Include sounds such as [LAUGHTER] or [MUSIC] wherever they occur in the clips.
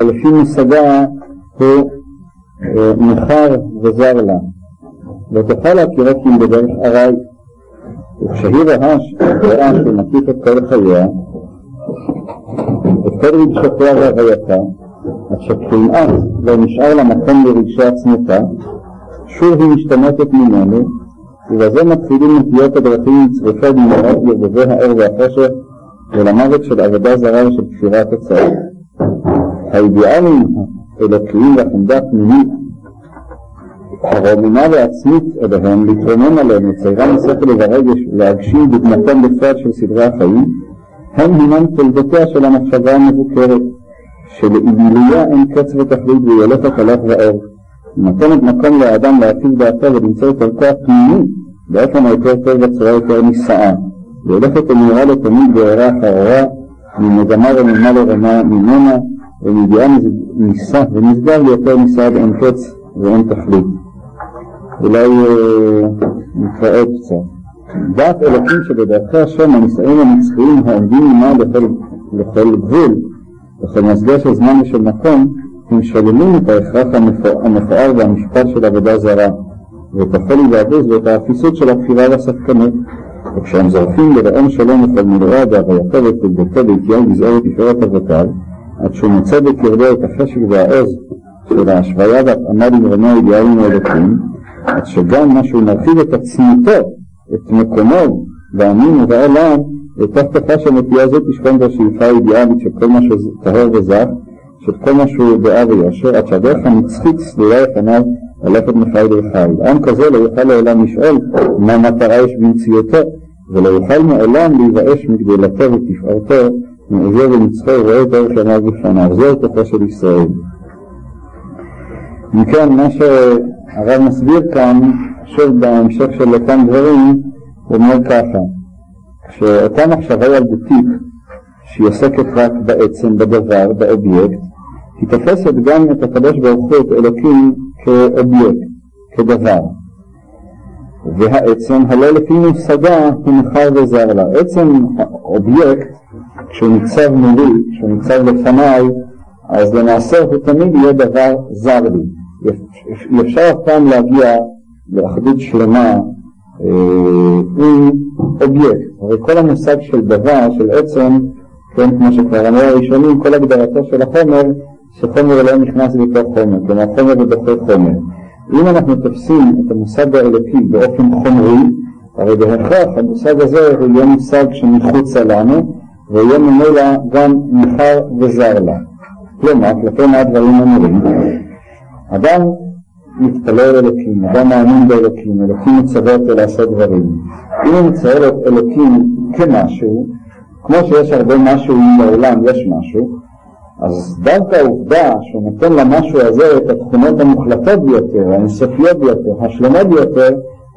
לפי מושגה הוא מכר וזר לה, ותוכל להכירה כי אם בדרך ארעי. וכשהיא ראה שהוא מקיף את כל חייה, את כל רגשותיה והווייתה, עד שכמעט לא נשאר לה מקום לרגשי עצמותה, שוב היא משתמטת ממנו, ובזה מתחילים נטיות הדרכים לצרופי דמעות לערבבי האור והחושך ולמוות של עבודה זרה ושל כפירת הצעות. האידיאלים האלוקיים והחמדה הפנימית הרוממה ועצמית אליהם, להתרומם עליהם, לציירם השכל וברגש, להגשים בדמתם בפרט של סדרי החיים, הם הינם תולדותיה של המחשבה המבוקרת, שלעילויה אין קץ ותכלית והיא הולכת הלך ואור. נותנת מקום לאדם להטיב דעתו ולמצוא את ערכו הפנימי באופן היותר טוב בצורה יותר נישאה. היא הולכת ונראה לתמיד בעירה אחריה, ממגמה רמימה לרמה ממנה, ומידיעה נישא ונשגב ליותר עד אין קץ ואין תכלית. אולי אה, נתראה קצת. דעת אלוקים שבדרכי השם הנישאים הנצחיים העומדים עמה לכל, לכל גבול, לכל מזגה של זמן ושל מקום, הם שוללים את ההכרח המפואר והמשפט של עבודה זרה, ואת החולי והבוז ואת האפיסות של הכפירה והספקנות. וכשהם זורפים לרעום שלום וכל מילואה בהווייתו ותולדותו באיטיון גזעו ותפארת אבותיו, עד שהוא מוצא בקרבו את החשק והעוז של ההשוויה והתאמה למרומי האידיאלים האלוקים, עד שגם מה שהוא מרחיב את עצמותו את מקומו בעמים ובעולם, לתוך תוכה של נטייה זו תשכון בשאיפה האידיאלית של כל מה שטהור וזך, של כל מה שהוא דעה ויושר, עד שהדרך הנצחית סלולה לפניו ללכת מחי לחי. עם כזה לא יוכל לעולם לשאול מה מטרה יש במציאותו, ולא יוכל מעולם להיוואש מגדולתו ותפארתו, מעוזו ונצחו ורואה את אורך ימיו בפניו. זהו כוחו של ישראל. כן, מה שהרב מסביר כאן שוב בהמשך של אותם דברים, הוא אומר ככה, כשאותה מחשבה ילדותית שהיא עוסקת רק בעצם, בדבר, באובייקט, היא תופסת גם את הקדוש ברוך הוא, את אלוקים, כאובייקט, כדבר. והעצם, הלא לפי מושגה, הוא מנוכר וזר לה. עצם האובייקט, כשהוא ניצב מולי, כשהוא ניצב לפניי, אז למעשה הוא תמיד יהיה דבר זר לי. אי אפשר אף פעם להגיע לאחדות שלמה אה, עם אובייקט. הרי כל המושג של דבר, של עצם, כן, כמו שכבר אמרו הראשונים, כל הגדרתו של החומר, שחומר לא נכנס בתוך חומר, כלומר חומר בדוחי חומר. אם אנחנו תופסים את המושג האלוקי באופן חומרי, הרי בהכרח המושג הזה הוא יהיה מושג שמחוצה לנו, ויהיה ממילא גם ניכר וזר לה. כלומר, כלפי מה הדברים אמורים? אדם מתפלל אלוקים, אדם מאמין באלוקים, אלוקים מצווה אותו לעשות דברים. אם הוא מצייר את אלוקים כמשהו, כמו שיש הרבה משהו בעולם, יש משהו, אז דווקא העובדה שהוא נותן למשהו הזה את התכונות המוחלטות ביותר, האינסופיות ביותר, השלמות ביותר,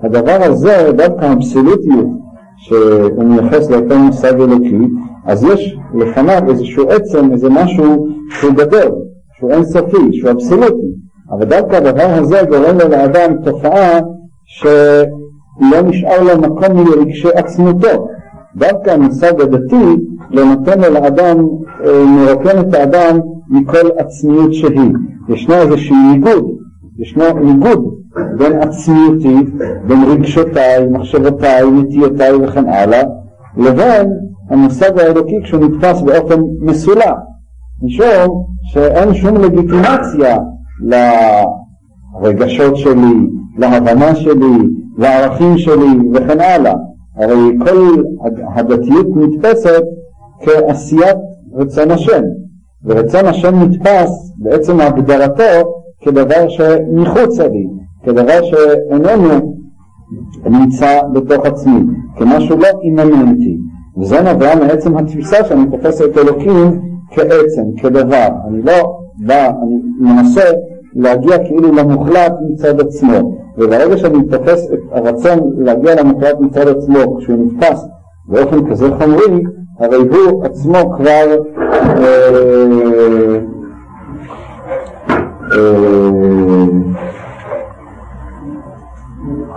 הדבר הזה, דווקא האבסולוטיות שהוא מייחס לאותו מושג אלוקי, אז יש לפניו איזשהו עצם, איזה משהו שהוא גדול, שהוא אינסופי, שהוא אבסולוטי. אבל דווקא הדבר הזה גורם לו לאדם תופעה שלא נשאר לו מקום לרגשי עצמותו. דווקא המושג הדתי לא נותן לו לאדם, אה, מרוקן את האדם מכל עצמיות שהיא. ישנו איזשהו ניגוד, ישנו ניגוד בין עצמיותי, בין רגשותיי, מחשבותיי, נטיותיי וכן הלאה, לבין המושג האלוקי כשהוא נתפס באופן מסולח, משום שאין שום לגיטימציה לרגשות שלי, להבנה שלי, לערכים שלי וכן הלאה. הרי כל הדתיות נתפסת כעשיית רצון השם, ורצון השם נתפס בעצם הגדרתו כדבר שמחוצה לי, כדבר שאיננו נמצא בתוך עצמי, כמשהו לא אימננטי. וזה נובע מעצם התפיסה שאני תופס את אלוקים כעצם, כדבר. אני לא בא, אני מנסה להגיע כאילו למוחלט מצד עצמו, וברגע שאני תופס את הרצון להגיע למוחלט מצד עצמו כשהוא נתפס באופן כזה חומרי, הרי הוא עצמו כבר אה, אה,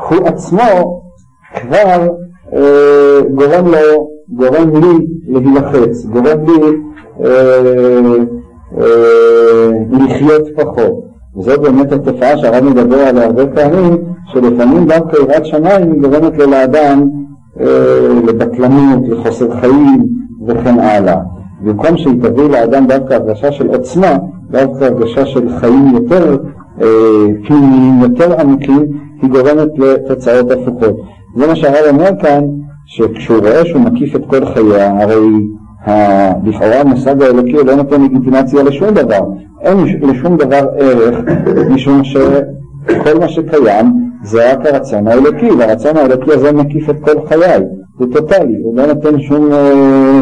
הוא עצמו כבר אה, גורם לו, גורם לי להילחץ, גורם לי אה, אה, לחיות פחות. וזו באמת התופעה שהרב מדבר עליה הרבה פעמים, שלפעמים דווקא יראת שמיים היא גורמת לו לאדם אה, לבטלנות, לחוסר חיים וכן הלאה. במקום שהיא תביא לאדם דווקא הרגשה של עוצמה, דווקא הרגשה של חיים יותר אה, פנימיים, יותר עמוקים, היא גורמת לתוצאות הפוכות. זה מה שהרב אומר כאן, שכשהוא רואה שהוא מקיף את כל חייה, הרי לכאורה המושג האלוקי לא נותן לגיטימציה לשום דבר, אין לשום דבר ערך, משום שכל מה שקיים זה רק הרצון האלוקי, והרצון האלוקי הזה מקיף את כל חיי, הוא טוטאלי, הוא לא נותן שום, אה,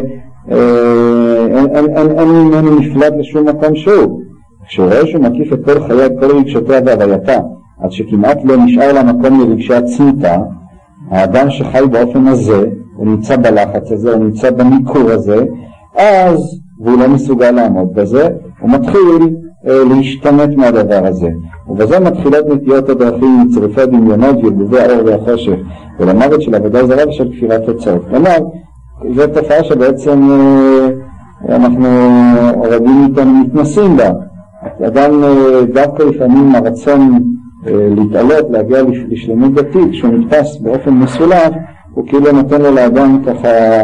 אה, אין ממנו נפלט לשום מקום שהוא. כשהוא רואה שהוא מקיף את כל חיי, את כל רגשותיה והווייתה, עד שכמעט לא נשאר לה מקום לרגשי עצמיתה, האדם שחי באופן הזה, הוא נמצא בלחץ הזה, הוא נמצא בניכור הזה, אז, והוא לא מסוגל לעמוד בזה, הוא מתחיל אה, להשתמט מהדבר הזה. ובזה מתחילות נטיות הדרכים מצרופי הדמיונות וערבובי האור והחושך, ולמוות של עבודה זרה ושל כפירת תוצאות. כלומר, זו תופעה שבעצם אה, אנחנו רבים איתנו מתנסים בה. אדם אה, דווקא לפעמים הרצון להתעלות, להגיע לשלמות דתית, כשהוא נתפס באופן מסולף, הוא כאילו נותן לו לאדם ככה, אה,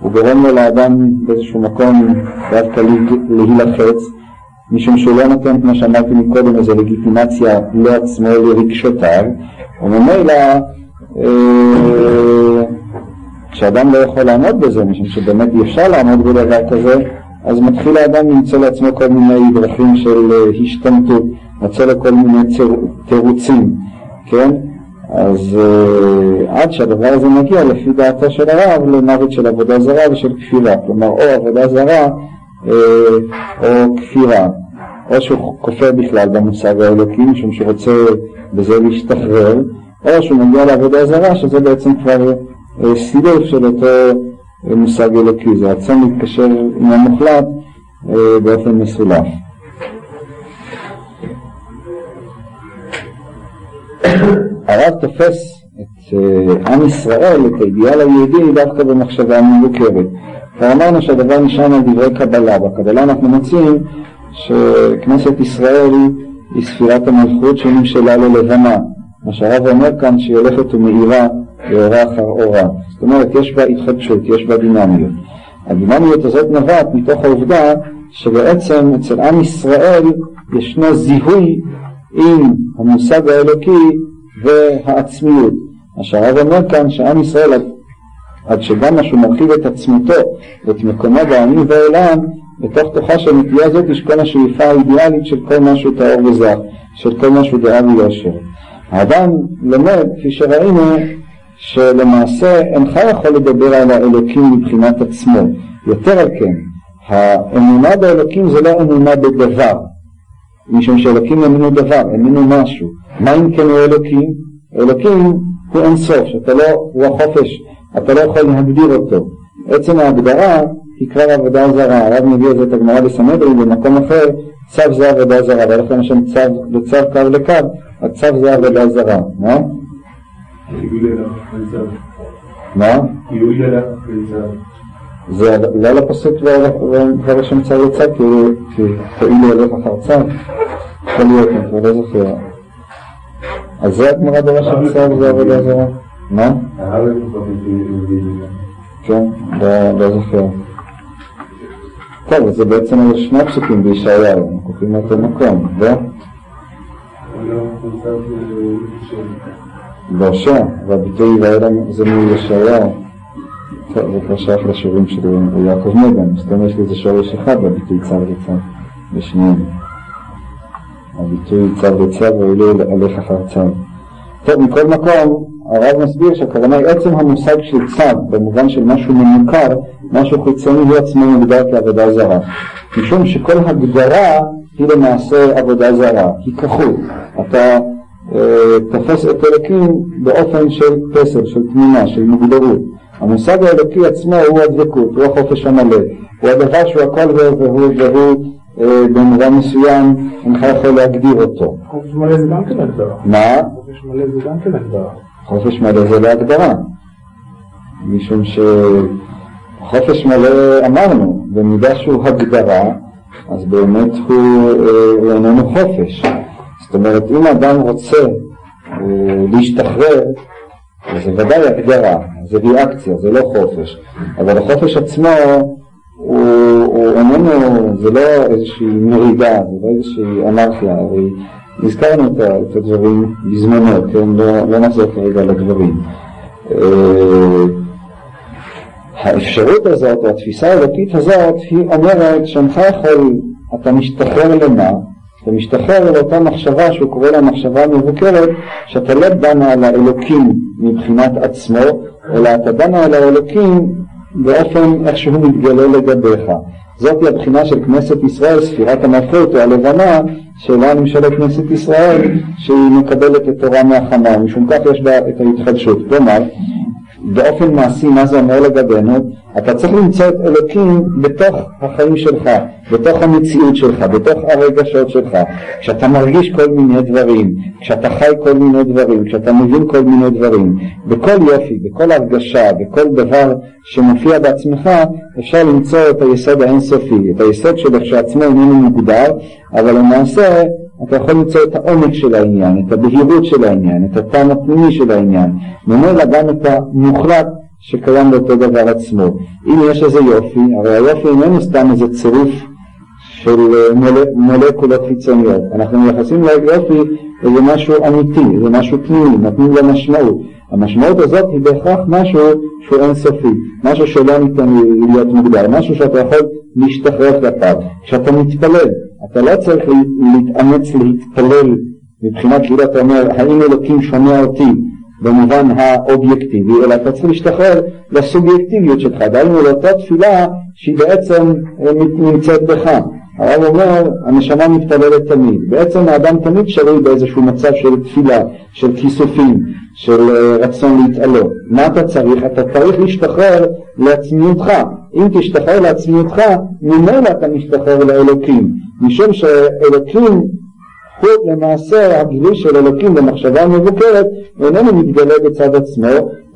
הוא גורם לו לאדם באיזשהו מקום דווקא להילחץ, משום שהוא לא נותן, כמו שאמרתי מקודם, איזו לגיטימציה לעצמו, לרגשותיו, וממילא כשאדם לא יכול לעמוד בזה, משום שבאמת אי אפשר לעמוד בדבר כזה, אז מתחיל האדם למצוא לעצמו כל מיני דרכים של אה, השתמטות, מצא לו כל מיני תירוצים, כן? אז uh, עד שהדבר הזה מגיע, לפי דעתו של הרב, למוות של עבודה זרה ושל כפירה. כלומר, או עבודה זרה uh, או כפירה. או שהוא כופר בכלל במושג האלוקי, משום שהוא רוצה בזה להשתחרר, או שהוא מגיע לעבודה זרה, שזה בעצם כבר uh, סילוף של אותו מושג אלוקי, זה רצון להתקשר עם המוחלט אה, באופן מסולף. הרב תופס את אה, עם ישראל, את האידיאל היהודי, דווקא במחשבה מבוקרת. כבר אמרנו שהדבר נשען על דברי קבלה. בקבלה אנחנו מוצאים שכנסת ישראל היא ספירת המלכות שנמשלה ללבנה. מה שהרב אומר כאן שהיא הולכת ומאירה לאורה אחר אורה. זאת אומרת, יש בה התחדשות, יש בה דינמיות. הדינמיות הזאת נובעת מתוך העובדה שבעצם אצל עם ישראל ישנו זיהוי עם המושג האלוקי והעצמיות. מה שהרב אומר כאן שעם ישראל עד, עד שגם משהו מרחיב את עצמותו ואת מקומו בעמים והעולם, בתוך תוכה של הנטייה הזאת יש כל השאיפה האידיאלית של כל משהו טהור וזך, של כל משהו דעה ויושר. האדם לומד, כפי שראינו, שלמעשה אינך יכול לדבר על האלוקים מבחינת עצמו. יותר על כן, האמונה באלוקים זה לא אמונה בדבר, משום שאלוקים איננו דבר, איננו משהו. מה אם כן הוא אלוקים? אלוקים הוא אין סוף, שאתה לא, הוא החופש, אתה לא יכול להגדיר אותו. עצם ההגדרה היא כבר עבודה זרה, הרב מביא את זה את הגמרא בסמדרי במקום אחר, צו זה עבודה זרה, יש שם צו וצו קו לקו, הצו זה עבודה זרה, מה? מה? זה לא לפסוק דבר השם צר יצא כי תועילו אלך אחר צר יכול להיות, אני כבר לא זוכר. אז זה הגמרא דורש של צר זה עבודה זרה. מה? כן, לא זוכר. טוב, זה בעצם שני פסוקים בישעיהו, אנחנו קוראים לאותו מקום, ו? בהושע, והביטוי ואלה זה מישעיהו. זה כבר שייך לשירים של יעקב סתם יש לזה שורש אחד בביטוי צר וצר, בשניהם. הביטוי צר וצר ואילו הלך אחר צר. טוב, מכל מקום, הרב מסביר שהכוונה היא עצם המושג של צו, במובן של משהו ממוכר, משהו חיצוני הוא עצמו מוגדר כעבודה זרה. משום שכל הגדרה היא למעשה עבודה זרה, היא כחול. אתה אה, תופס את אלוקים באופן של פסל, של תמונה, של מוגדרות. המושג האלוקי עצמו הוא הדבקות, הוא החופש המלא, הוא הדבר שהוא הכל והוא, והוא אה, במובן מסוים אינך יכול להגדיר אותו. חופש מלא זה גם כן הגדרה. מה? חופש מלא זה גם כן הגדרה. חופש מלא זה להגדרה. משום שחופש מלא אמרנו, במידה שהוא הגדרה, אז באמת הוא, הוא איננו חופש. זאת אומרת, אם אדם רוצה להשתחרר, זה ודאי הגדרה, זה ריאקציה, זה לא חופש. אבל החופש עצמו הוא, הוא איננו, זה לא איזושהי מרידה, זה לא איזושהי אנרכיה, הרי הזכרנו את הדברים בזמנו, כן? לא, לא נחזור כרגע לדברים. אה, האפשרות הזאת, או התפיסה האלוקית הזאת, היא אומרת שאינך יכול, אתה משתחרר למה? אתה משתחרר לאותה מחשבה שהוא קורא לה מחשבה מבוקרת, שאתה לא דנה על האלוקים מבחינת עצמו, אלא אתה דנה על האלוקים באופן איך שהוא מתגלה לגביך. זאת היא הבחינה של כנסת ישראל, ספירת המלכות או הלבנה, שאלה ממשלת כנסת ישראל, שהיא מקבלת את תורה מהחמה, משום כך יש בה את ההתחדשות. כלומר, באופן מעשי מה זה אומר לגבינו, אתה צריך למצוא את אלוקים בתוך החיים שלך, בתוך המציאות שלך, בתוך הרגשות שלך, כשאתה מרגיש כל מיני דברים, כשאתה חי כל מיני דברים, כשאתה מבין כל מיני דברים, בכל יופי, בכל הרגשה, בכל דבר שמופיע בעצמך, אפשר למצוא את היסוד האינסופי, את היסוד שלכשעצמו איננו מוגדר, אבל למעשה אתה יכול למצוא את העומק של העניין, את הבהירות של העניין, את הטעם הפנימי של העניין, ממילא גם את המוחלט שקיים באותו דבר עצמו. אם יש איזה יופי, הרי היופי איננו סתם איזה צירוף של אה, מול, מולקולות חיצוניות, אנחנו מייחסים ליופי איזה משהו אמיתי, איזה משהו פנימי, נותנים לו משמעות. המשמעות הזאת היא בהכרח משהו שהוא אינסופי, משהו שלא ניתן להיות מוגדר, משהו שאתה יכול להשתחרר כלפיו. כשאתה מתפלל, אתה לא צריך להתאמץ להתפלל מבחינת כאילו אתה אומר האם אלוקים שומע אותי במובן האובייקטיבי, אלא אתה צריך להשתחרר לסובייקטיביות שלך, דהיינו לאותה תפילה שהיא בעצם אה, נמצאת בך. הרב אומר, הנשמה מתפללת תמיד. בעצם האדם תמיד שרוי באיזשהו מצב של תפילה, של כיסופים, של אה, רצון להתעלות. מה אתה צריך? אתה צריך להשתחרר לעצמיותך. אם תשתחרר לעצמיותך, ממילא אתה משתחרר לאלוקים. משום שאלוקים הוא למעשה הגילוי של אלוקים במחשבה מבוקרת איננו מתגלה בצד עצמו,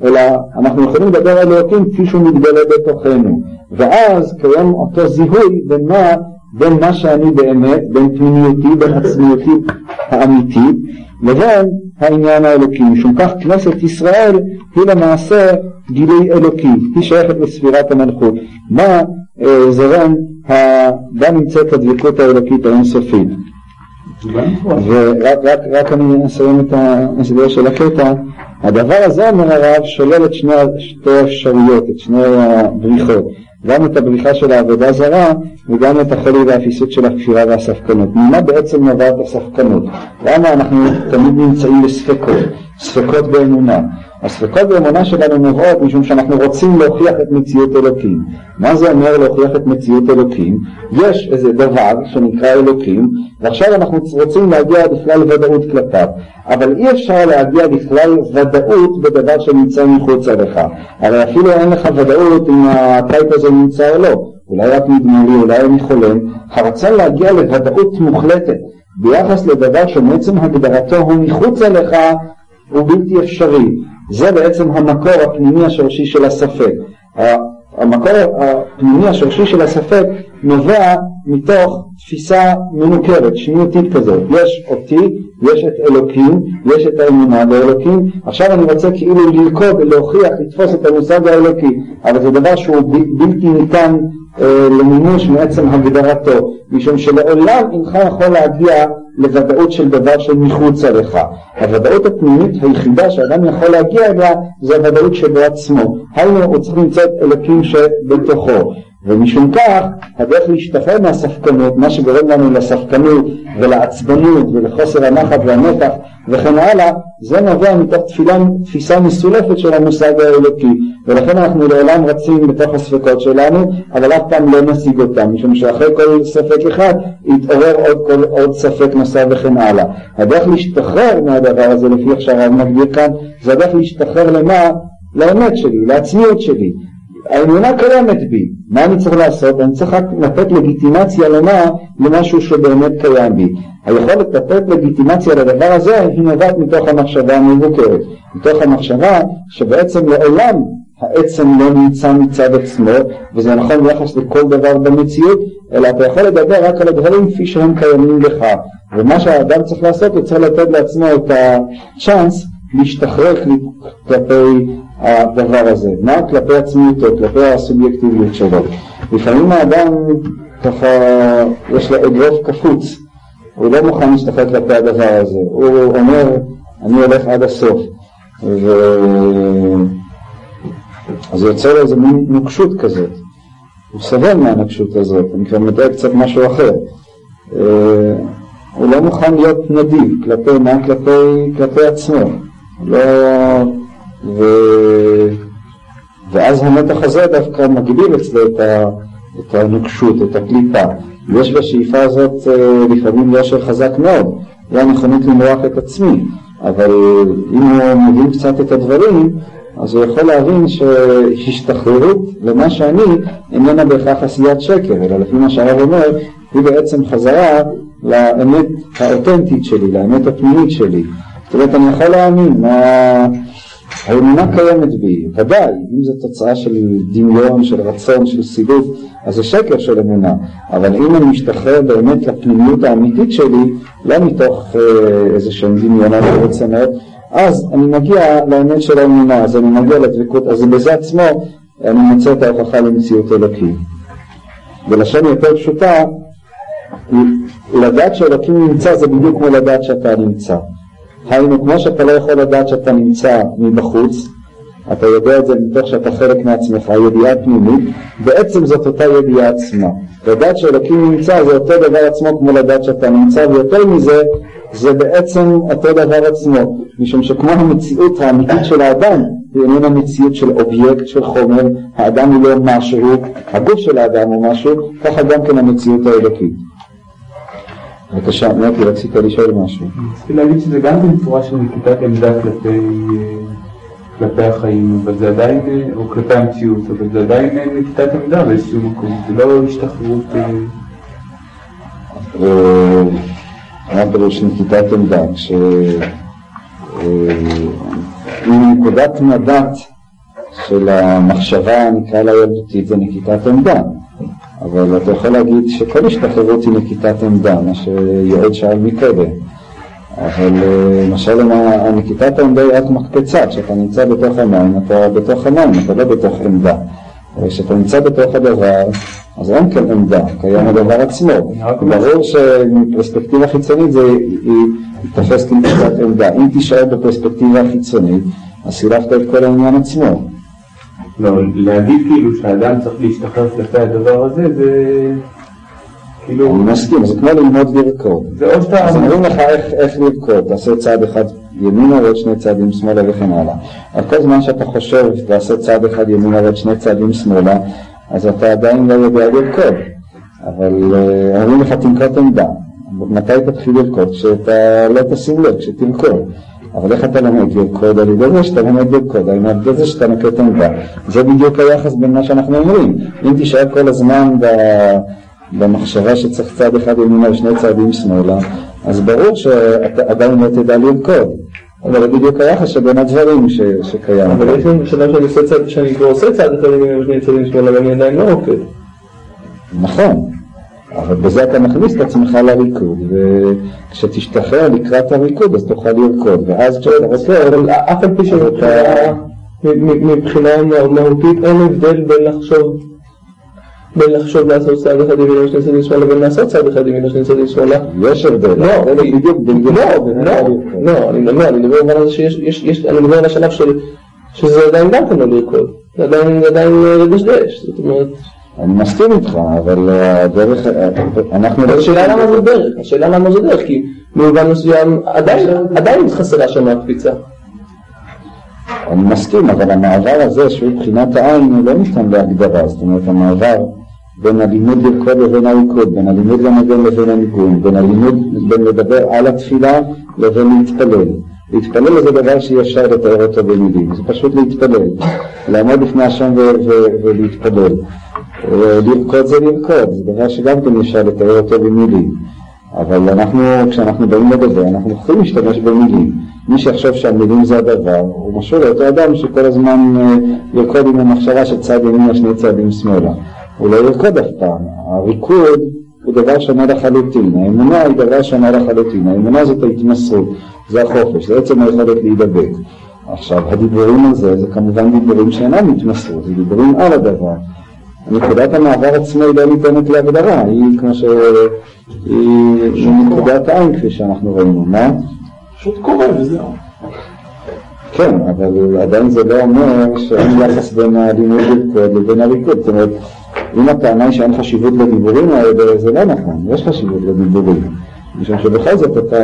אלא אנחנו יכולים לדבר על אלוקים כפי שהוא מתגלה בתוכנו. ואז קיים אותו זיהוי בין מה בין מה שאני באמת, בין פנימיותי, בין עצמיותי האמיתית, לבין העניין האלוקי. משום כך כנסת ישראל היא למעשה גילוי אלוקי, היא שייכת לספירת המלכות. מה אה, זרם, בה נמצאת הדבקות האלוקית האינסופית. ורק רק, רק אני אסיים את ההסבר של הקטע, הדבר הזה אומר הרב שולל את שני, שתי האפשרויות, את שני הבריחות. גם את הבריחה של העבודה זרה וגם את החולי והאפיסות של הכפירה והספקנות. ממה בעצם נובעת הספקנות? למה אנחנו תמיד נמצאים בספקות? ספקות באמונה. הספקות באמונה שלנו נובעות משום שאנחנו רוצים להוכיח את מציאות אלוקים. מה זה אומר להוכיח את מציאות אלוקים? יש איזה דבר שנקרא אלוקים, ועכשיו אנחנו רוצים להגיע בכלל ודאות כלפיו. אבל אי אפשר להגיע בכלל ודאות בדבר שנמצא מחוץ לך. הרי אפילו אין לך ודאות אם הטייפ הזה נמצא או לא. אולי רק נדמה לי, אולי אני חולם. הרצון להגיע לוודאות מוחלטת ביחס לדבר שמעצם הגדרתו הוא מחוץ אליך הוא בלתי אפשרי. זה בעצם המקור הפנימי השורשי של הספק. המקור הפנימי השורשי של הספק נובע מתוך תפיסה מנוכרת, שניותית כזאת. יש אותי, יש את אלוקים, יש את האמונה באלוקים, עכשיו אני רוצה כאילו ללכוד, להוכיח, לתפוס את המושג האלוקי, אבל זה דבר שהוא בלתי ניתן אה, למימוש מעצם הגדרתו, משום שלעולם אינך יכול להגיע לוודאות של דבר שמחוצה לך. הוודאות הפנימית היחידה שאדם יכול להגיע אליה זה הוודאות שבעצמו. היינו, הוא צריך למצוא את אלוקים שבתוכו. ומשום כך, הדרך להשתחרר מהספקנות, מה שגורם לנו לספקנות ולעצבנות ולחוסר הנחת והמתח וכן הלאה, זה נובע מתוך תפילה, תפיסה מסולפת של המושג האלוקי, ולכן אנחנו לעולם רצים בתוך הספקות שלנו, אבל אף פעם לא נשיג אותם, משום שאחרי כל ספק אחד יתעורר עוד, כל, עוד ספק נוסף וכן הלאה. הדרך להשתחרר מהדבר הזה, לפי איך שהרב מגדיר כאן, זה הדרך להשתחרר למה? לאמת שלי, לעצמיות שלי. האמונה קיימת בי, מה אני צריך לעשות? אני צריך רק לתת לגיטימציה למה? למשהו שבאמת קיים בי. היכולת לתת לגיטימציה לדבר הזה היא נובעת מתוך המחשבה המבוקרת, מתוך המחשבה שבעצם לעולם העצם לא נמצא מצד עצמו, וזה נכון ביחס לכל דבר במציאות, אלא אתה יכול לדבר רק על הדברים כפי שהם קיימים לך. ומה שהאדם צריך לעשות, הוא צריך לתת לעצמו את הצ'אנס להשתחרר כלפי הדבר הזה. מה כלפי עצמיותו, כלפי הסובייקטיביות שלו. לפעמים האדם ככה, יש לו אגרוף קפוץ, הוא לא מוכן להשתחרר כלפי הדבר הזה. הוא אומר, אני הולך עד הסוף. ו... אז יוצא לו איזה מין נוקשות כזאת. הוא סובל מהנוקשות הזאת, אני כבר מתאר קצת משהו אחר. אה, הוא לא מוכן להיות נדיב כלפי מה? כלפי, כלפי עצמו. לא... ו... ואז המתח הזה דווקא מגביל אצלו את, ה... את הנוקשות, את הקליפה. יש בשאיפה הזאת אה, לפעמים יושר חזק מאוד, זה הנכונות למרוח את עצמי, אבל אם הוא מבין קצת את הדברים, אז הוא יכול להבין שהשתחררות למה שאני איננה בהכרח עשיית שקר, אלא לפי מה שהרב אומר, היא בעצם חזרה לאמת האותנטית שלי, לאמת הפנימית שלי. זאת אומרת, אני יכול להאמין, מה... האמונה קיימת בי, ודאי, אם זו תוצאה של דמיון, של רצון, של סילוף, אז זה שקר של אמונה, אבל אם אני משתחרר באמת לפנימיות האמיתית שלי, לא מתוך אה, איזה שהם דמיונות ורצונות, אז אני מגיע לאמת של האמונה, אז אני מגיע לדבקות, אז בזה עצמו אני מוצא את ההוכחה למציאות אלוקים. בלשון יותר פשוטה, לדעת שאלוקים נמצא זה בדיוק כמו לדעת שאתה נמצא. היינו, כמו שאתה לא יכול לדעת שאתה נמצא מבחוץ, אתה יודע את זה מתוך שאתה חלק מעצמך, ידיעה פנימית, בעצם זאת אותה ידיעה עצמה. לדעת שאלוקים נמצא זה אותו דבר עצמו כמו לדעת שאתה נמצא, ויותר מזה, זה בעצם אותו דבר עצמו, משום שכמו המציאות האמיתית של האדם, היא איננה מציאות של אובייקט, של חומר, האדם הוא לא משהו, הגוף של האדם הוא משהו, ככה גם כן המציאות האלוקית. בבקשה, מוטי, רצית לשאול משהו. רציתי להגיד שזה גם כן צורה של נקיטת עמדה כלפי, כלפי החיים, אבל זה עדיין, או כלפי המציאות, אבל זה עדיין נקיטת עמדה באיזשהו מקום, זה לא השתחררות. מה פירוש נקיטת עמדה? כש... מנקודת מבט של המחשבה, נקרא לה ילדותית, זה נקיטת עמדה. אבל אתה יכול להגיד שכל השתחררות היא נקיטת עמדה, מה שיועד שאל מקודם. אבל אה, למשל הנקיטת העמדה היא רק מקפצה, כשאתה נמצא בתוך המים, אתה בתוך המים, אתה לא בתוך עמדה. כשאתה נמצא בתוך הדבר, אז אין כאן עמדה, קיים הדבר עצמו. ברור שמפרספקטיבה חיצונית זה ייתפס כנקיטת עמדה. אם תישאר בפרספקטיבה החיצונית, אז סילפת את כל העניין עצמו. לא, להגיד כאילו שהאדם צריך להשתחרר כלפי הדבר הזה, זה כאילו... אני מסכים, זה כמו ללמוד לרקוד. זה עוד פעם... אז אומרים לך איך לרקוד, תעשה צעד אחד ימינה ועוד שני צעדים שמאלה וכן הלאה. אבל כל זמן שאתה חושב, תעשה צעד אחד ימינה ועוד שני צעדים שמאלה, אז אתה עדיין לא יודע לרקוד. אבל אה, אומרים לך תנקוט עמדה. מתי תתחיל לרקוד? כשאתה לא תשים לב, כשתרקוד. אבל איך אתה לומד לרקוד? על ידי זה שאתה לומד לרקוד, על ידי זה שאתה נוקט עמדה. זה בדיוק היחס בין מה שאנחנו אומרים. אם תישאר כל הזמן במחשבה שצריך צעד אחד ימינה ושני צעדים שמאלה, אז ברור שאתה עדיין לא תדע לרקוד. אבל זה בדיוק היחס שבין הדברים ש, שקיים. אבל יש לנו שאלה שאני עושה צעד, שאני כבר עושה צעד אחד ימינה ושני צעדים שמאלה, ואני עדיין לא רוקד. נכון. אבל בזה אתה מכניס את עצמך לריקוד, וכשתשתחרר לקראת הריקוד אז תוכל לרקוד, ואז כשאתה רוצה... אבל אף על פי שמבחינה מהותית אין הבדל בין לחשוב בין לחשוב לעשות צעד אחד ימינה ושני צעדים שמאלה לבין לעשות צעד אחד ימינה ושני צעדים שמאלה. יש הבדל. לא, בדיוק, לא, לא, אני מדבר, אני מדבר על זה שיש, אני מדבר על השלב שזה עדיין גם כן לא לרקוד, זה עדיין לדשדש, זאת אומרת... אני מסכים איתך, אבל אה, הדרך, אה, אנחנו... השאלה למה זה דרך, השאלה למה זה דרך, כי במובן מסוים עדיין חסרה שם הקפיצה. אני מסכים, אבל המעבר הזה שהוא מבחינת העין הוא לא ניתן להגדרה, זאת אומרת המעבר בין הלימוד לרקוד לבין הריקוד, בין הלימוד לנגן לבין הניגון, בין הלימוד, בין לדבר על התפילה לבין להתפלל. להתפלל זה דבר שאי אפשר לתאר אותו במילים, זה פשוט להתפלל, לעמוד לפני השם ולהתפלל. לרקוד זה לרקוד, זה דבר שגם כן אפשר לתאר אותו במילים. אבל אנחנו, כשאנחנו באים לדבר, אנחנו יכולים להשתמש במילים. מי שיחשוב שהמילים זה הדבר, הוא משול לאותו אדם שכל הזמן אה, ירקוד עם המחשבה שצד ימינה שני צעדים שמאלה. הוא לא ירקוד אף פעם. הריקוד הוא דבר שונה לחלוטין, האמונה היא דבר שונה לחלוטין, האמונה זאת ההתמסרות, זה החופש, זה עצם היכולת להידבק. עכשיו, הדיבורים על זה, זה כמובן דיבורים שאינם התמסרות, זה דיבורים על הדבר. נקודת המעבר עצמה היא לא ניתנת להגדרה, היא כמו ש... היא נקודת עין כפי שאנחנו ראינו, מה? פשוט קורה וזהו. כן, אבל עדיין זה לא אומר שאין יחס בין הלימוד לבין הריקוד, זאת אומרת, אם הטענה היא שאין חשיבות לדיבורים האלה, זה לא נכון, יש חשיבות לדיבורים, משום שבכל זאת אתה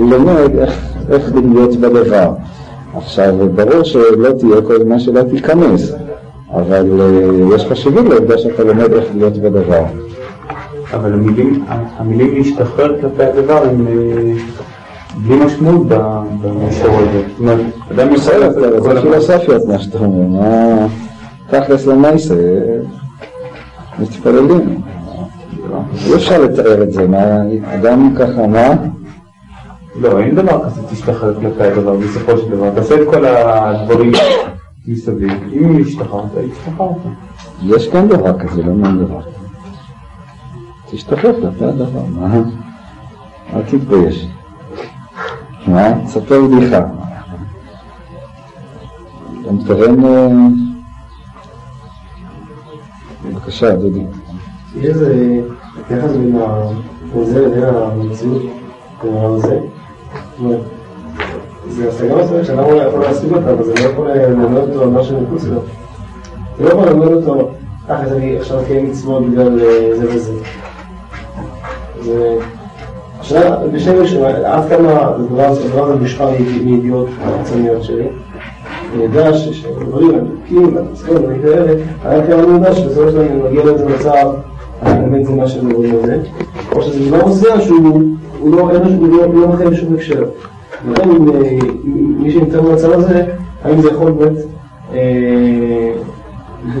לומד איך, איך להיות בדבר. עכשיו, ברור שלא תהיה כל זמן שלא תיכנס, אבל uh, יש חשיבות לעובדה שאתה לומד איך להיות בדבר. אבל המילים, המילים להשתחרר כלפי הדבר הם אה, בלי משמעות במישור הזה. זאת אומרת, אדם יכול את זה פילוסופיות מה שאתה אומר, מה... תכלס למעשה, מתפללים. אי אפשר לתאר את זה, מה, אדם ככה, מה? לא, אין דבר כזה תשתחרר כלפי הדבר בסופו של דבר. תעשה את כל הדברים מסביב. אם השתחררת, השתחררת. יש כאן דבר כזה, לא מה דבר. תשתחרר כלפי הדבר, מה? אל תתבייש. מה? תספר בדיחה. אתה מתכוון... אה, בבקשה, דודי. יש איזה יחס בין זה לבין המציאות, זה. זה השגה מסוימת שאדם אולי יכול להשיג אותה, אבל זה לא יכול ללמד אותו על מה שמחוץ לו. זה לא יכול ללמד אותו, תכל'ס אני עכשיו אקיים מצוות בגלל אה, זה וזה. השאלה, בשם עד כמה הדבר הזה מושפע מידיעות חיצוניות שלי. אני יודע שדברים הדוקים והמצוות ואני כאלה, היה כמה אני יודע שבסופו של דבר מגיע לאיזה מצב, באמת זה מה שמדברים על זה, או שזה דבר מסוים שהוא לא, לא מחייב שום הקשר. לכן אם מי שנמצא במצב הזה, האם זה יכול באמת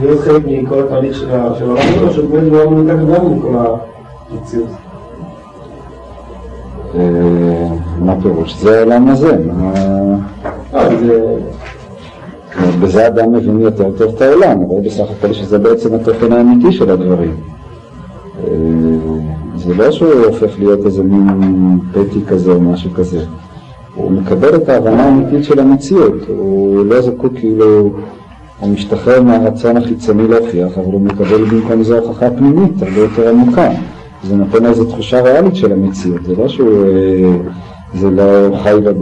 להיות חלק מכל התהליך של העולם שלו, שבאמת לא מנותק גם מכל המציאות. מה פירוש? זה העולם הזה. בזה אדם מבין יותר טוב את העולם, אבל בסך הכל שזה בעצם התוכן האמיתי של הדברים. זה לא שהוא הופך להיות איזה מין פטי כזה או משהו כזה. הוא מקבל את ההבנה האמיתית של המציאות, הוא לא זקוק כאילו, הוא משתחרר מהרצון החיצוני להוכיח, אבל הוא מקבל במקום זה הוכחה פנימית, הרבה יותר עמוקה. זה נותן איזו תחושה ריאלית של המציאות, זה לא שהוא, זה לא חי בד...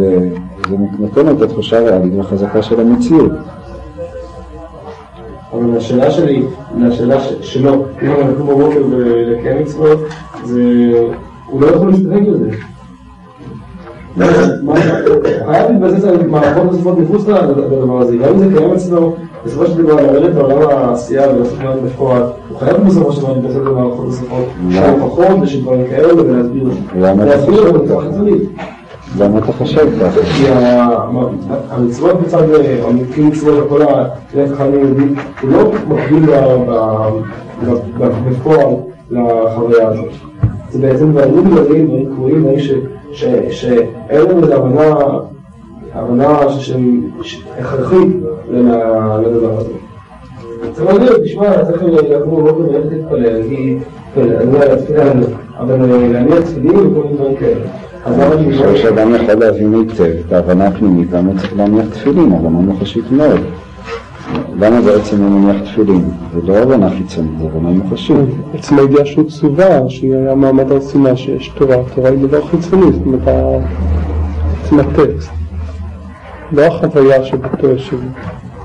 זה נותן את התחושה הריאלית והחזקה של המציאות. אבל השאלה שלי, השאלה שלו, אם אנחנו נקום בבוקר ולקיים מצוות, זה, הוא לא יכול להסתפק בזה. חייב להתבסס על מערכות נוספות מחוץ לדבר הזה, גם אם זה קיים אצלו, בסופו של דבר לרדת לעולם העשייה ולעשות דברים בפועל, הוא חייב בסופו של דבר להתבסס על מערכות נוספות, של הוכחות ושל דברים כאלה ולהסביר להסביר אותו בצורה חיצונית. למה אתה חושב ככה? כי המצוות מצד, המקים מצוות הכלי חכמים יהודים, הוא לא מקביל בפועל לחוויה הזאת. זה בעצם דברים גדולים, דברים דברים שאין לנו איזו הבנה, הבנה הכרחית לדבר הזה. צריך להגיד, תשמע, צריך לקום בבוקר וללכת להתפלל, להגיד, אני לא יודע, אבל להניח תפילין וכל מיני דברים כאלה. אני חושב שאדם יכול להבין היטב את ההבנה הפנימית, למה צריך להניח תפילין, הבנה מוחשית מאוד. למה בעצם הוא מניח תפילין? זה לא הבנה חיצונית, זה הבנה מוחשית. עצם הידיעה שהוא צווה, שהיא היה מעמד הר סיני, שיש תורה, תורה היא דבר חיצוני, זאת אומרת, עצם הטקסט. לא החוויה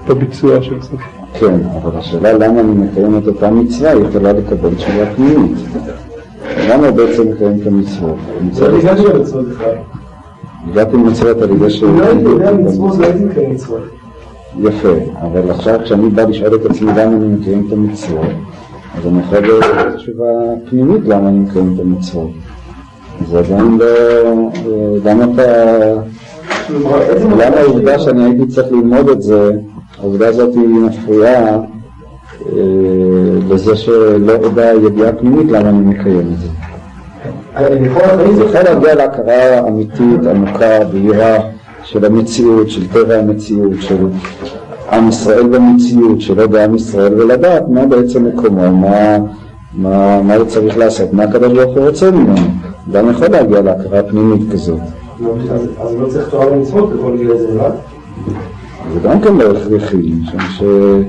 שבביצוע של זה. כן, אבל השאלה למה אני מקיים את אותה מצווה, היא יכולה לקבל תשובה פנימית. למה בעצם מקיים את המצוות? לא הגעתי למצוות בכלל. הגעתי למצוות על ידי. אם לא הייתי יודע מצוות, לא הייתי מקיים מצוות. יפה, אבל עכשיו כשאני בא לשאול את עצמי למה אני מקיים את המצוות, אז אני יכול לתת תשובה פנימית למה אני מקיים את המצוות. זה עדיין לא... למה אתה... למה העובדה שאני הייתי צריך ללמוד את זה, העובדה הזאת היא מפריעה לזה שלא אדע ידיעה פנימית למה אני מקיים את זה. זה יכול להגיע להכרה אמיתית, עמוקה, בהירה, של המציאות, של טבע המציאות, של עם ישראל במציאות, שלא בעם ישראל, ולדעת מה בעצם מקומו, מה, מה, מה הוא צריך לעשות, מה הקדוש ברוך הוא רוצה ממנו. גם יכול להגיע להכרה פנימית כזאת. אז לא צריך תורה ומצוות בכל גיל הזה, לא? זה גם כן לא הכרחי, משום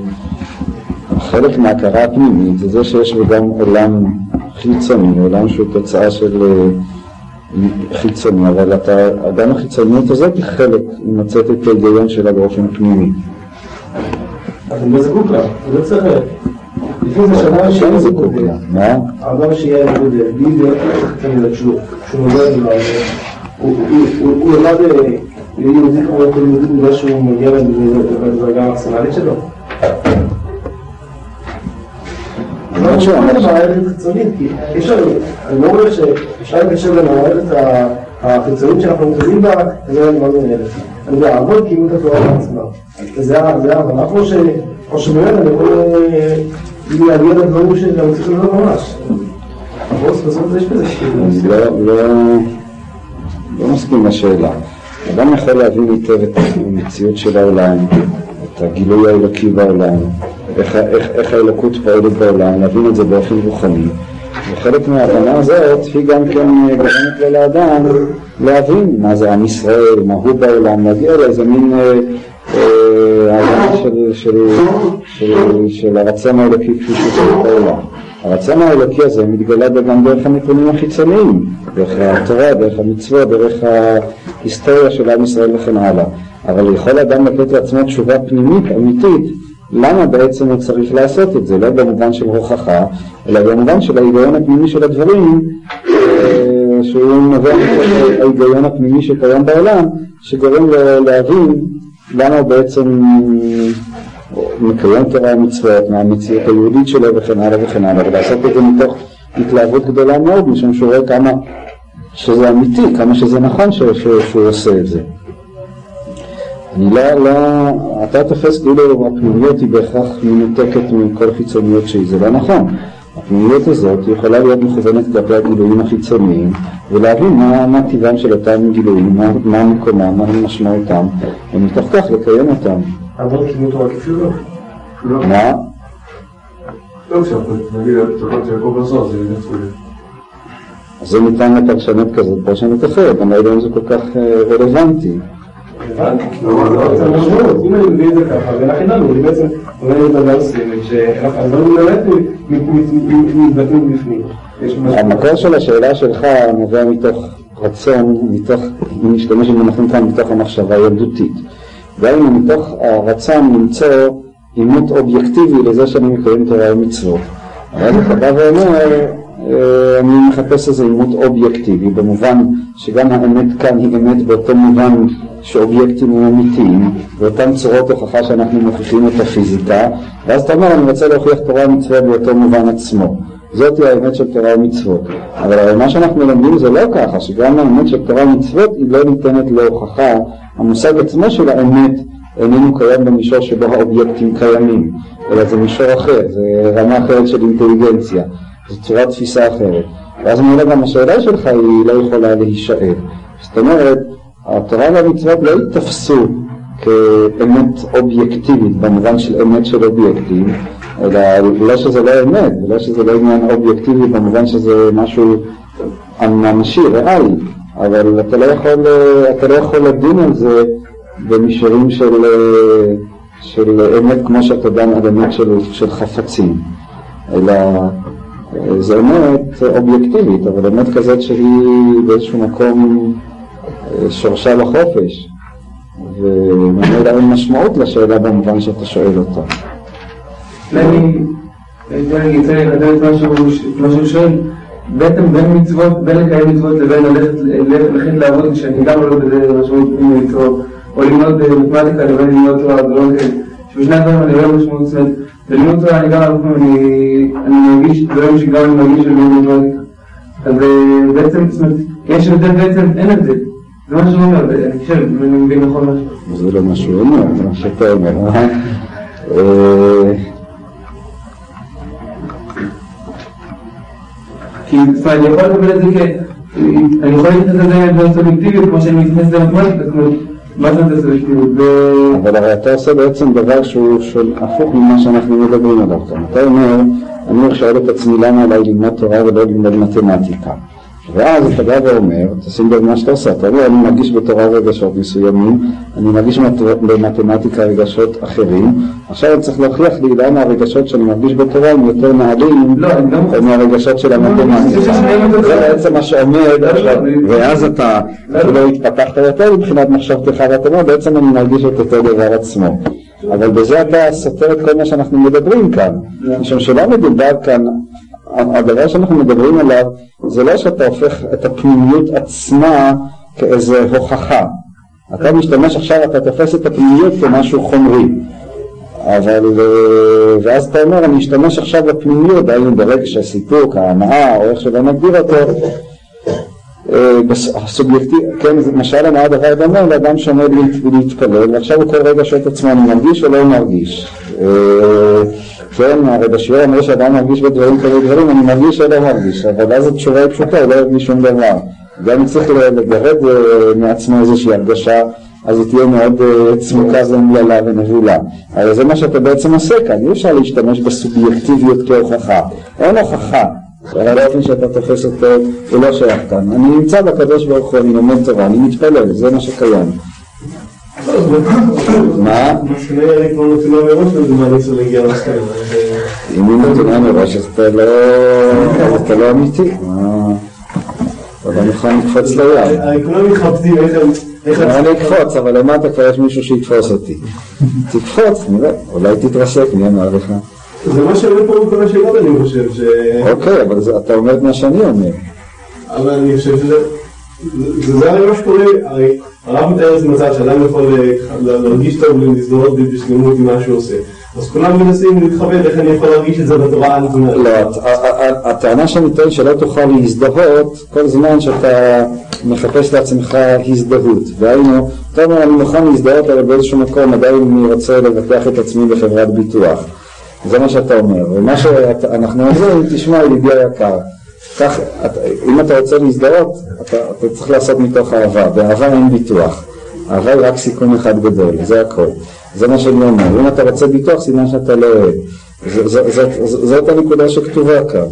שחלק מההכרה הפנימית זה זה שיש בו גם עולם חיצוני, עולם שהוא תוצאה של אה, חיצוני, אבל אתה, גם החיצוניות הזאת היא חלק, היא מוצאת את ההיגיון שלה באופן פנימי. אז אני לא זקוק לה, אני לא צריך... לפני זה כן שיהיה זקוק לה, מה? האדם שיהיה בודד, בלי זה צריך לצאת שהוא שהוא לו, הוא- הוא- הוא הוא למד אה, יהודי כמו יהודי בגלל שהוא מגיע לדרגה המקסימלית שלו. אני אומר שהוא לא אמר ש- מערכת חיצונית, כי אי אפשר, אני לא רואה שאפשר לקשר בין החיצונית שאנחנו מתחילים בה, לבין מה מנהל את זה. לעבוד כאילו את התורה בעצמה. זה ההבנה. או שבאמת אני יכול אה, להגיע לדברים שגם צריכים לדעת ממש. אבל לא, לא, לא מסכים לשאלה. אדם יכול להבין היטב את המציאות של העולם, את הגילוי האלוקי בעולם, איך, איך, איך האלוקות פועלת בעולם, להבין את זה באופן רוחני. וחלק מההבנה הזאת היא גם כן גורמת לו לאדם להבין מה זה עם ישראל, מה הוא בעולם, להגיע לאיזה מין אה, אה, הבנה של, של, של, של הרצון האלוקי כפי שהוא פועל בעולם. הרצון האלוקי הזה מתגלה גם דרך הנתונים החיצוניים, דרך התורה, דרך המצוות, דרך ההיסטוריה של עם ישראל וכן הלאה. אבל יכול אדם לתת לעצמו תשובה פנימית, אמיתית, למה בעצם הוא צריך לעשות את זה, לא במובן של הוכחה, אלא במובן של ההיגיון הפנימי של הדברים, אה, שהוא נובע מתוך ההיגיון הפנימי שקיים בעולם, שגורם להבין למה הוא בעצם מקיים תורה ומצוות מהמציאות היהודית שלו וכן הלאה וכן הלאה, ולעשות את זה מתוך התלהבות גדולה מאוד, משום שהוא רואה כמה שזה אמיתי, כמה שזה נכון שהוא עושה את זה. אני לא, לא, אתה תופס כאילו הפנימיות היא בהכרח מנותקת מכל חיצוניות שהיא, זה לא נכון. הפנימיות הזאת יכולה להיות מכוונת כלפי הגילויים החיצוניים ולהבין מה, מה טבעם של אותם גילויים, מה, מה מקומם, מה משמעותם, ומתוך כך לקיים אותם. אבל קיבלו תורה כפשוטו. לא, מה? לא כשאנחנו נגיד התוכנית של יעקב בסוף זה ו... אז זה ניתן לפרשנות כזאת, פרשנות אחרת, אני לא יודע אם זה כל כך אה, רלוונטי. זה. אם אני מביא את זה ככה, לנו, אני בעצם אומר את הדבר מסוימת, שהדברים באמת מתבטאים בפנים. המקור של השאלה שלך נובע מתוך רצון, מתוך, אם נשתמש במונחים כאן, מתוך המחשבה הילדותית. דהיינו מתוך הרצון למצוא עימות אובייקטיבי לזה שאני מקיים תורה ומצוות. ואז אתה בא ואומר, אה, אני מחפש איזה עימות אובייקטיבי, במובן שגם האמת כאן היא אמת באותו מובן שאובייקטים הם אמיתיים, באותן צורות הוכחה שאנחנו מוכיחים את הפיזיקה, ואז אתה אומר, אני רוצה להוכיח תורה ומצוות באותו מובן עצמו. זאת היא האמת של תורה ומצוות. אבל מה שאנחנו לומדים זה לא ככה, שגם האמת של תורה ומצוות היא לא ניתנת להוכחה. המושג עצמו של האמת איננו קיים במישור שבו האובייקטים קיימים, אלא זה מישור אחר, זה רמה אחרת של אינטליגנציה, זו צורת תפיסה אחרת. ואז אני אומר גם השאלה שלך היא לא יכולה להישאל. זאת אומרת, התורה והמצוות לא ייתפסו כאמת אובייקטיבית במובן של אמת של אובייקטים, אלא לא שזה לא אמת, ולא שזה לא עניין אובייקטיבי במובן שזה משהו ממשי, ריאלי, אבל אתה לא יכול, אתה לא יכול לדון על זה במישורים של, של אמת כמו שאתה דן על אמת של, של חפצים, אלא זו אמת אובייקטיבית, אבל אמת כזאת שהיא באיזשהו מקום שורשה לחופש, וממילא אין משמעות לשאלה במובן שאתה שואל אותה. אני יוצא לי בעצם בין מצוות, בין לקיים מצוות לבין ללכת לעבוד, שאני גם לא בזה משמעות מצוות, או ללמוד מתמטיקה לבין ללמוד תורה, זה לא כאלה, שבשני הדברים אני רואה משמעות, אומרת, בלימוד תורה אני גם הרבה אני מרגיש דברים שגם אני מרגיש בלימוד מתמטיקה. אז בעצם, זאת אומרת, יש הבדל בעצם, אין הבדל. זה מה שהוא אומר, אני חושב, אם אני מבין נכון משהו. זה לא מה שהוא אומר, זה מה שאתה אומר. כי זאת אומרת, אני יכול לקבל את זה כ... אני יכול להתייחס לזה באופן אובייקטיבי, כמו שאני מתייחס למתמטיקה, זאת אומרת, מה זה סלקטיביות? אבל הרי אתה עושה בעצם דבר שהוא הפוך ממה שאנחנו מדברים עליו כאן. אתה אומר, אני שואל את עצמי למה עליי ללמוד תורה ולא ללמוד מתמטיקה. ואז אתה בא ואומר, תשים לב מה שאתה עושה, אתה אומר אני מרגיש בתורה רגשות מסוימים, אני מרגיש במתמטיקה רגשות אחרים, עכשיו אני צריך להוכיח לי למה הרגשות שאני מרגיש בתורה הם יותר נעלים לא, מהרגשות של המתמטיקה. זה בעצם מה שעומד עכשיו, ואז אתה אפילו התפתחת יותר מבחינת מחשבתך, ואתה אומר בעצם אני מרגיש את אותו דבר עצמו. אבל בזה אתה סותר את כל מה שאנחנו מדברים כאן, משום שלא מדובר כאן הדבר שאנחנו מדברים עליו זה לא שאתה הופך את הפנימיות עצמה כאיזה הוכחה. אתה משתמש עכשיו, אתה תופס את הפנימיות כמשהו חומרי. אבל, אה, ואז אתה אומר, אני אשתמש עכשיו בפנימיות, דהיינו ברגש הסיפוק, ההנאה, או איך שלא נגדיר אותו, אה, הסובייקטיב, כן, זה משל למה הדבר דומה לאדם שעומד להת- להתפלל, ועכשיו הוא כל רגע שואל את עצמו, אני מרגיש או לא מרגיש? כן, הרי בשיעור אומר שאדם מרגיש בדברים כאלה דברים, אני מרגיש או לא מרגיש, אבל אז התשובה היא פשוטה, הוא לא ירגיש שום דבר. גם אם צריך לגרד אה, מעצמו איזושהי הרגשה, אז היא תהיה מאוד אה, צמוקה ומללה ונבולה. אבל זה מה שאתה בעצם עושה כאן, אי אפשר להשתמש בסובייקטיביות כהוכחה. אין הוכחה. אבל האופן שאתה תופס אותו הוא לא שייך כאן. אני נמצא בקדוש ברוך הוא, אני לומד תורה, אני מתפלל, זה מה שקיים. מה? למסקנה. אם היא נתונה מראש אז אתה לא, אתה לא אמיתי. מה? אתה לא מוכן לקפוץ לים. כולם מתחבטים איך אני אקפוץ, אבל למטה כבר יש מישהו שיתפוס אותי. תקפוץ, נראה, אולי תתרסק, מי אמר לך? זה מה שעולה פה בכל השאלות אני חושב, ש... אוקיי, אבל אתה אומר את מה שאני אומר. אבל אני חושב שזה... זה זה הרי מה שקורה, הרי הרב מתאר איזה מצב שאדם יכול אה, להרגיש טוב ולהזדהות בשלמות עם מה שהוא עושה. אז כולם מנסים להתחבט איך אני יכול להרגיש את זה בתורה הנתונה. לא, הטענה שאני טוען שלא תוכל להזדהות כל זמן שאתה מחפש לעצמך הזדהות. והיינו, אומר אני מוכן להזדהות אבל באיזשהו מקום עדיין אני רוצה לבטח את עצמי בחברת ביטוח. זה מה שאתה אומר. ומה שאנחנו אומרים, תשמע ידידי היקר, כך, אתה- אם אתה רוצה להזדהות, אתה, אתה צריך לעשות מתוך אהבה. באהבה אין ביטוח. אהבה היא רק סיכון אחד גדול, זה הכל. זה מה שאני אומר. אם אתה רוצה ביטוח, סימן שאתה לא אוהב. זאת- הנקודה שכתובה כאן.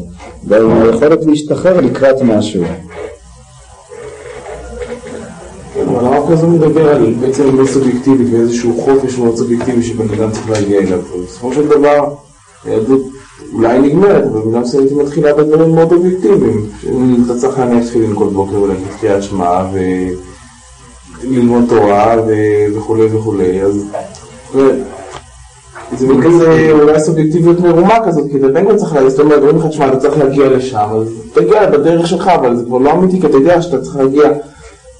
גם היכולת להשתחרר לקראת משהו. אבל הרב כזה מדבר על בעצם לא סובייקטיבית ואיזשהו חופש מאוד סובייקטיבי שבן אדם צריך להגיע אליו. בסופו של דבר, היהדות אולי נגמרת, אבל במידה מסוימת היא מתחילה בדברים מאוד אובייקטיביים. אם אתה צריך להניח תפילין כל בוקר ולהגיד קריאת שמע וללמוד תורה וכולי וכולי, אז זה מין כזה אולי סובייקטיביות מרומה כזאת, כי אתה בין כה צריך להגיד, זאת אומרת, אומרים לך, תשמע, אתה צריך להגיע לשם, אז תגיע בדרך שלך, אבל זה כבר לא אמיתי, כי אתה יודע שאתה צריך להגיע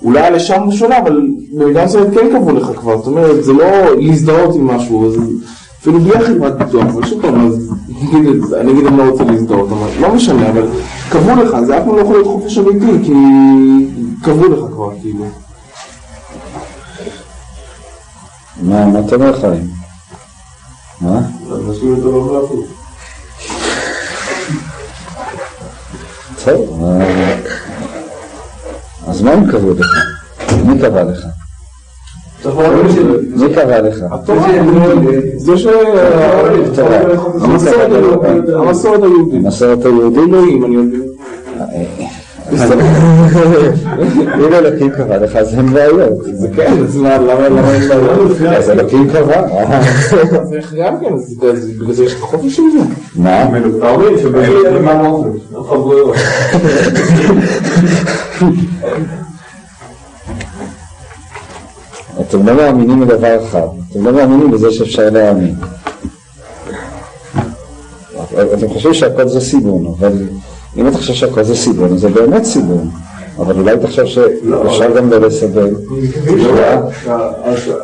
אולי לשם שונה, אבל במידה מסוימת כן קבעו לך כבר, זאת אומרת, זה לא להזדהות עם משהו, אפילו בלי חברת ביטוח, אבל שוב פעם, אז נגיד, אני לא רוצה להזדהות, אבל לא משנה, אבל קבעו לך, זה אף פעם לא יכול להיות חופש אמיתי, כי קבעו לך כבר, כאילו. מה, מה אתה אומר חיים? מה? לא. טוב, אה, אז מה הם קבעו לך? מי קבע לך? מי קבע לך? זה ש... תורה. המסורת היהודית, המסורת היהודית. אלוהים, אני יודע. אם אלוקים קבע לך אז אין בעיות. זה כן, אז מה, למה למה אין בעיות? אז אלוקים קבע. אה, זה גם כן, בגלל זה יש לך חופש עם זה. מה? אומר שבאמת מה? אין ברירה. [LAUGHS] אתם לא מאמינים בדבר אחד, אתם לא מאמינים בזה שאפשר להאמין. אתם חושבים שהכל זה סיבון, אבל אם אתה חושב שהכל זה סיבון, זה באמת סיבון. אבל אולי תחשוב שאפשר גם לא לסבל.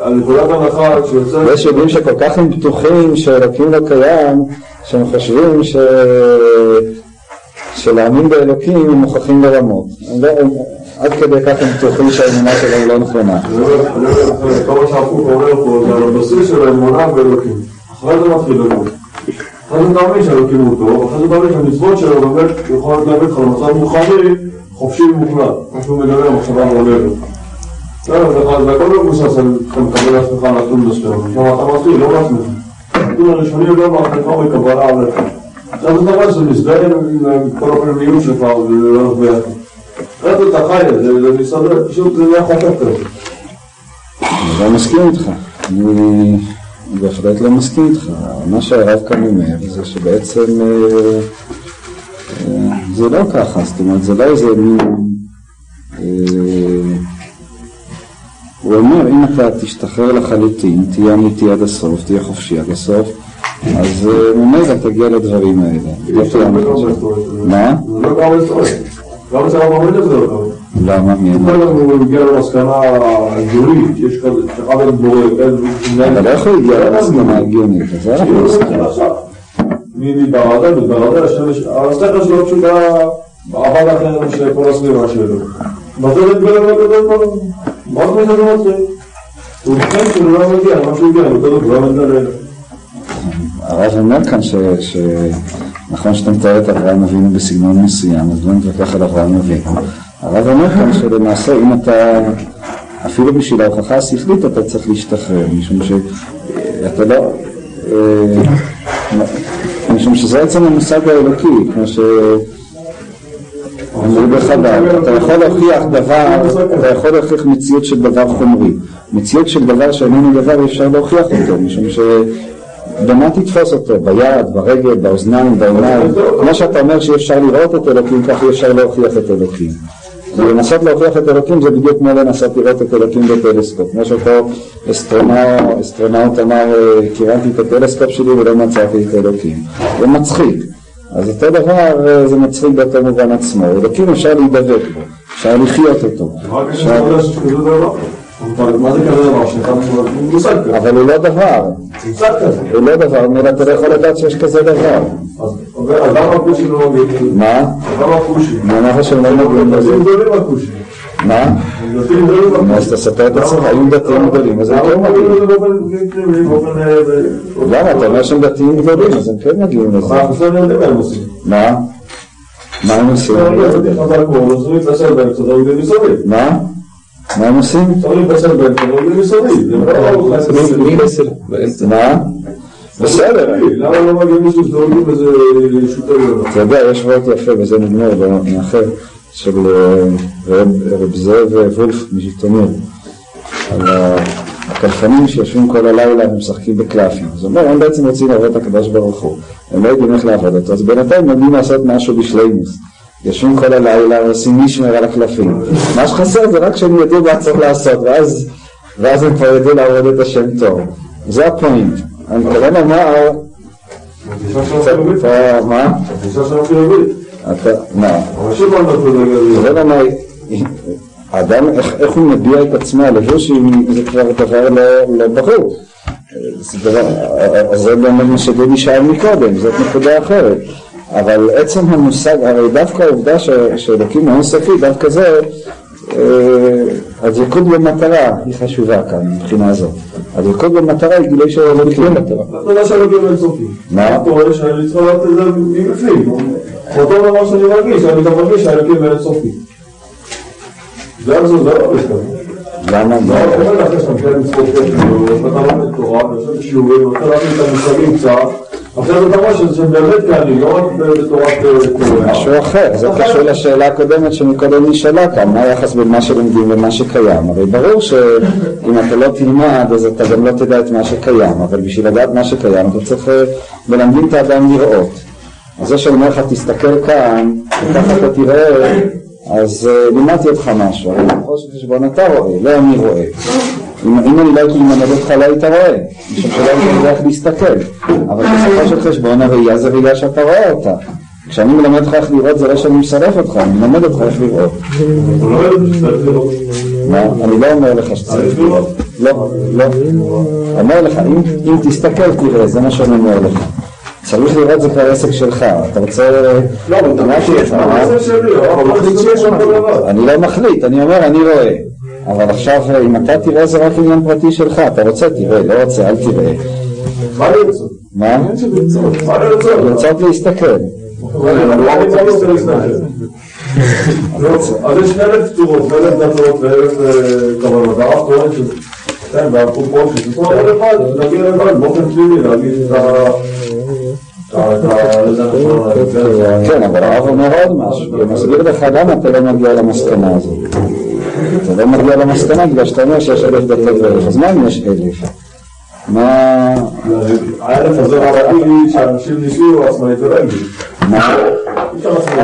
הנקודת הנחה שיוצאת... יש יודעים שכל כך הם בטוחים שאלוקים לא קיים, שהם חושבים ש... שלהאמין באלוקים הם מוכרחים לרמות. לא- עד כדי כך הם בטוחים שהאמונה שלהם לא נכונה. כל מה שהפוך אומר פה זה על הבסיס של האמונה באלוקים. אחרי זה מתחיל לדון. אחרי זה תאמין שאלוקים הוא טוב, אחרי זה תאמין שהמצוות שלו באמת יכולות להביא אותך למצב רוחני חופשי ומוחלט. מה שהוא מדבר מחשבה מעולבת. לא, זה- הכל מבוסס על מקבל לעצמך נתון מסוים, כלומר אתה מתחיל, לא מעצמך. הנתון הראשוני לא מעצמך מקבלה עליך. עכשיו זה דבר שמזדהה עם כל הפנימיות שלך, וזה הולך ביחד. אחרי זה אתה חי, זה זה מסתדר, פשוט זה נהיה חופף כזה. אני לא מסכים איתך. אני בהחלט לא מסכים איתך. מה שהרב כאן אומר זה שבעצם אה, אה, זה לא ככה, זאת אומרת זה לא איזה מין... אה, הוא אומר אם אתה תשתחרר לחלוטין, תהיה אמיתי עד הסוף, תהיה חופשי עד הסוף, אז ממילא תגיע לדברים האלה. לא תהיה אמיתי. מה? זה לא הרב עמית זה לא קרה. למה? מי כל אמר? הזמן הוא הגיע למסקנה הגיונית, שיש כזה, שאחד אין בורא, אין... אבל איך הוא הגיע למסקנה הגיונית? אז אנחנו מסכימים. מברדה, מברדה, השכל שלו פשוט היה עבד אחר מכל הסביבה שלו. בסוף התגלה ברוך מה זה מזה זה מצחיק? הוא חושב שהוא לא מגיע, מה שהוא הגיע, הוא בגדול לא מתגלה. הרב אומר כאן ש... נכון שאתה מתאר את אברהם אבינו בסגנון מסוים, אז לא נתווכח על אברהם אבינו. הרב אומר כאן שלמעשה אם אתה, אפילו בשביל ההוכחה השכלית אתה צריך להשתחרר, משום שאתה לא... אה, משום שזה עצם המושג האלוקי, כמו ש... אמרו בחב"ד, אתה יכול להוכיח דבר, אתה יכול להוכיח מציאות של דבר חומרי. מציאות של דבר שאיננו דבר אי אפשר להוכיח אותו, משום ש... במה תתפוס אותו? ביד, ברגל, באוזניים, בעיניים? כמו שאתה אומר שאי אפשר לראות את אלוקים, כך אי אפשר להוכיח את אלוקים. ולנסות להוכיח את אלוקים זה בדיוק כמו לנסות לראות את אלוקים בטלסקופ. כמו שאותו אסטרונאוט אמר, אה, כיוונתי את הטלסקופ שלי ולא מצאתי את אלוקים. זה מצחיק. אז אותו דבר אה, זה מצחיק באותו מובן עצמו. אלוקים אפשר להידבק בו, אפשר לחיות אותו. מה זה כזה דבר? מושג כזה. אבל הוא לא דבר, מושג כזה. הוא לא דבר, אתה לא יכול לדעת שיש כזה דבר. אז למה הכושי לא מגיעים? מה? למה הכושי? מה אמרת שהם לא מגיעים לזה? דתיים גדולים הכושי. מה? אז תספר את עצמך, היו דתיים גדולים, אז הם כן מגיעים. למה? אתה אומר שהם דתיים גדולים, אז הם כן מגיעים לזה. מה אנחנו לא מה הם עושים. מה? מה הם עושים? מה? הם לא... בסדר? למה לא מגיע מישהו שדורגים איזה שוטר? אתה יודע, יש וורט יפה, וזה נגמר, מאחר, של אה, רב זאב וולף מז'יטוניר, על הקלפנים שיושבים כל הלילה ומשחקים בקלפים. אז הוא אומר, הם בעצם רוצים לעבוד את הקדוש ברוך הוא, הם לא יודעים איך לעבוד אותו, אז בינתיים לומדים לעשות משהו בשלימוס. יושבים כל הלילה ועושים מישמר על הקלפים. מה שחסר זה רק שהם ידעו מה צריך לעשות, ואז, ואז הם כבר ידעו לעבוד את השם טוב. זה הפוינט. אני מתכוון לומר. אתה- מה? לא מה, האדם, איך, הוא מביע את עצמו, הלבושים, זה כבר דבר לא, לא ברור. זה דבר, זה באמת מה שדודי שאל מקודם, זאת נקודה אחרת. אבל עצם המושג, הרי דווקא העובדה שאלוקים הוא אינסופי, דווקא זה, אה, הדבקות במטרה היא חשובה כאן מבחינה זו. הדבקות במטרה היא גילוי של אלוקים. אתה יודע לא אינסופי. מה? אתה רואה שאני צריך לדעת את זה מבפנים. אותו דבר שאני מרגיש, אני גם מרגיש שהאלוקים אינסופי. זה לא. למה? לא, אני אומר לך, לך כאלה מצוות ואתה לומד תורה, ואתה יושב בשיעורים, ואתה להכין את המושגים קצת, אחרי זה אתה רואה שזה שהם באמת קיימים, לא רק בתורת קורא. משהו אחר, זה קשור לשאלה הקודמת שמקודם נשאלה כאן, מה היחס בין מה שלומדים למה שקיים. הרי ברור שאם אתה לא תלמד אז אתה גם לא תדע את מה שקיים, אבל בשביל לדעת מה שקיים אתה צריך, אה, מלמדים את האדם לראות. אז זה שאני אומר לך תסתכל כאן, וככה אתה תראה, אז אה, לימדתי אותך משהו, הרי בראש חשבון אתה רואה, לא אני רואה. אם, אני לא הייתי מלמד אותך לא היית רואה, משום שלא היית יודע איך להסתכל. אבל בסופו של חשבון הראייה זה ראייה שאתה רואה אותה. כשאני מלמד אותך איך לראות זה לא שאני מסרף אותך, אני מלמד אותך איך לראות. לא. מה? אני לא אומר לך שצריך לראות. לא, לא. אומר לך, אם, אם תסתכל תראה, זה מה שאני אומר לך. צריך לראות זה כבר עסק שלך, אתה רוצה... לא, אבל אתה מה? מחליט שיש שם כל דבר. אני לא מחליט, אני אומר אני רואה. אבל עכשיו אם אתה תראה זה רק עניין פרטי שלך, אתה רוצה תראה, לא רוצה אל תראה. מה לרצות? מה? מה לרצות? לרצות להסתכל. לא. אז יש אלף צורות, ואלף דתות, ואלף אה, כוונות, והרב טוען שזה, כן, והפרופורציות, זאת אומרת, כל אחד, להגיע לבד, באופן פלילי, להגיד את ה... כן, אבל הרב אומר עוד משהו, הוא מסביר לך למה אתה לא מגיע למסקנה הזאת. אתה לא מגיע למסקנה בגלל שאתה אומר שיש אלף דתות ואלף, אז מה אם יש אלף? מה... האלף הזה רבתי שאנשים נשארו עצמאית ורגל. מה?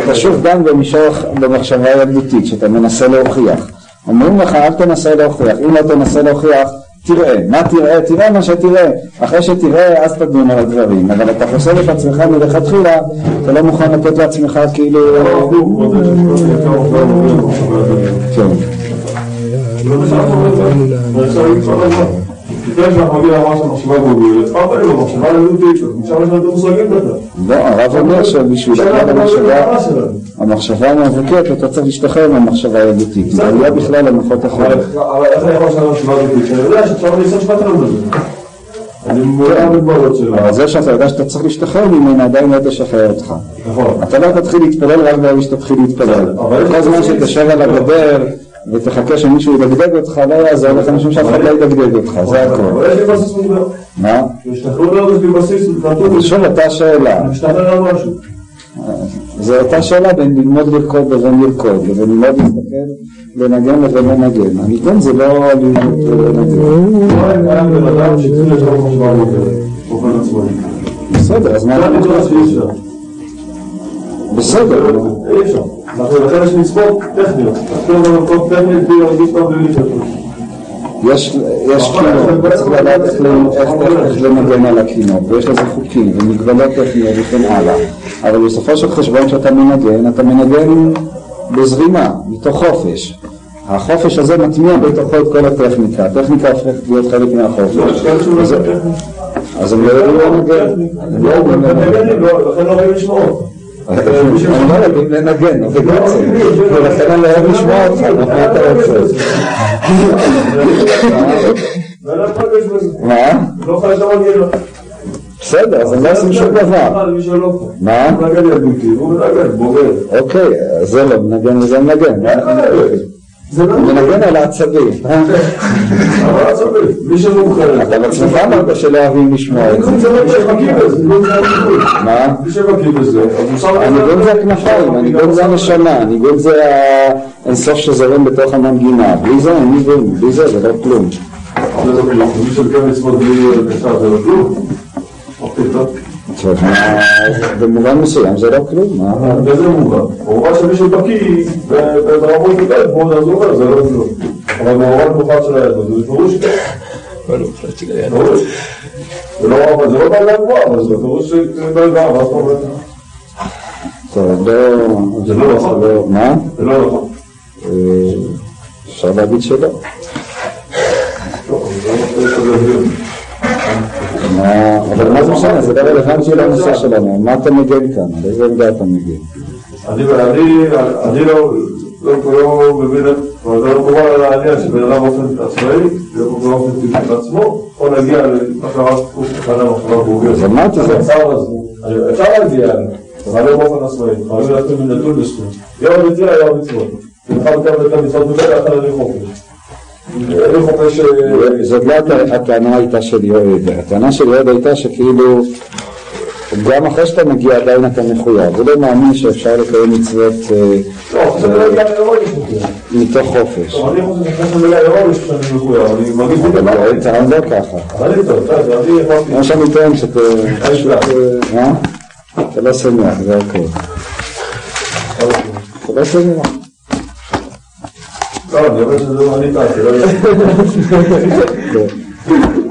אתה שוב דן במישור, במחשבה ילדותית, שאתה מנסה להוכיח. אומרים לך, אל תנסה להוכיח. אם לא תנסה להוכיח, תראה. מה תראה? תראה מה שתראה. אחרי שתראה, אז תדון על הדברים. אבל אתה חושב את עצמך מלכתחילה, אתה לא מוכן לתת לעצמך כאילו... כן. לפני שאנחנו גוגלת, פעם משם יש לנו את המושגים בכלל. לא, הרב אומר שבשביל המטרה שלנו. המחשבה המאבקת, אתה צריך להשתחרר מהמחשבה הילדותית. זה עלייה בכלל למחות אבל אחרות. אבל איך אני יכול לשנות מחשבה הלדותית? שאני יודע שאפשר שפת לנו בזה. אני מודע למגבלות שלה. אבל זה שאתה יודע שאתה צריך להשתחרר ממנה עדיין לא תשחרר אותך. נכון. אתה לא תתחיל להתפלל רק ברגע שתתחיל להתפלל. אבל כל זמן שתשב על הגדר ותחכה שמישהו ידגדג אותך, לא יעזור לך משום שאף אחד לא ידגדג אותך, זה הכל. אבל יש לי בסיס מוגדר. מה? להשתחרר מאוד יש לי בסיס נתון. שוב אותה שאלה. משתחרר על משהו. זו אותה שאלה בין ללמוד לרקוד לבין לרקוד, לבין ללמוד להסתכל, לנגן לבין לנגן. הניגון זה לא ללמוד לנגן. לא היה בן אדם שהתחיל. באופן עצמאי. בסדר, אז מה בסדר, אי אפשר. לכן יש מצוות טכניות. תחתור במקום טכנית בלי להרגיש טוב בלי. יש, יש קינות, צריך לדעת איך, ל- איך, איך, איך לנגן על הקינות, ויש לזה חוקים ומגבלות טכניות וכן הלאה, אבל בסופו של חשבון כשאתה מנגן, אתה מנגן בזרימה, מתוך חופש. החופש הזה מטמיע בתוכו את כל הטכניקה, הטכניקה הופכת להיות חלק מהחופש. לא אז- טכני. אז הם לא יודעים לנגן, הם לא יודעים לנגן. לכן לא רואים לשמור. הם לא יודעים לנגן, זה בעצם, ולכן אני אוהב לשמוע אותך, מה אתה רוצה? מה? בסדר, אז הם לא עושים שום דבר. מה? אוקיי, זה לא מנגן וזה מנגן. זה לא מנגן על העצבים. [LAUGHS] אבל צודק, מי שמומחה. אתה בעצמך אמרת שלא אוהבים לשמוע את זה. זה לא שבקיא בזה. מה? מי שבקיא בזה. הניגון זה הכנפיים, הניגון זה הנשמה, הניגון זה האינסוף שזורם בתוך המנגינה. בלי זה אין ניגון, בלי זה זה לא כלום. זה לא כלום. מי שמקיים מצוות בלי קשר זה לא כלום. מה, במובן מסוים זה לא כלום. מה? באיזה מובן? במובן שמי שבקיא ב- ברמות יותר גבוהות, אז הוא אומר, זה לא כלום. אבל במובן מוחלט של היהדות, זה בפירוש כן. ברור. זה לא זה לא גבוהה, אבל זה בפירוש שזה דרגה, מה זאת אומרת? טוב, לא... זה לא נכון. לא- מה? זה לא נכון. אה, אפשר להגיד שלא. אבל מה זה משנה? זה לא רלוונטי לנושא שלנו. מה אתה מגן כאן? על איזה עמדה אתה מגן? אני, לא, לא, לא מבין, זה לא מקובל על העניין שבן אדם באופן עצמאי, זה לא באופן טבעי בעצמו, או להגיע למה שהרב קוק אחד המחשבה בוגר. אז אמרתי זה. אפשר להגיע, אבל לא באופן עצמאי, חייבים להתחיל מנתון לשכם. יום היה יום מצוות. אחד מכם את המצוות בבית, אחד אני חופש. אני זאת לא הט- הטענה הייתה של יועד, הטענה של יועד הייתה שכאילו גם אחרי שאתה מגיע עדיין אתה מחויב, הוא לא מאמין שאפשר לקיים מצוות אה, לא. מתוך חופש. אני חושב שאחרי שאני לאירוני שאני מחויב, אני מרגיש בדיוק אבל לא ככה. אבל אני טוב, אני אמרתי... מה שאני טוען שאתה אה? אתה לא שמח, זה הכל. אתה לא שמח. לא, אני אומר שזה לא אני טעתי, לא... כן.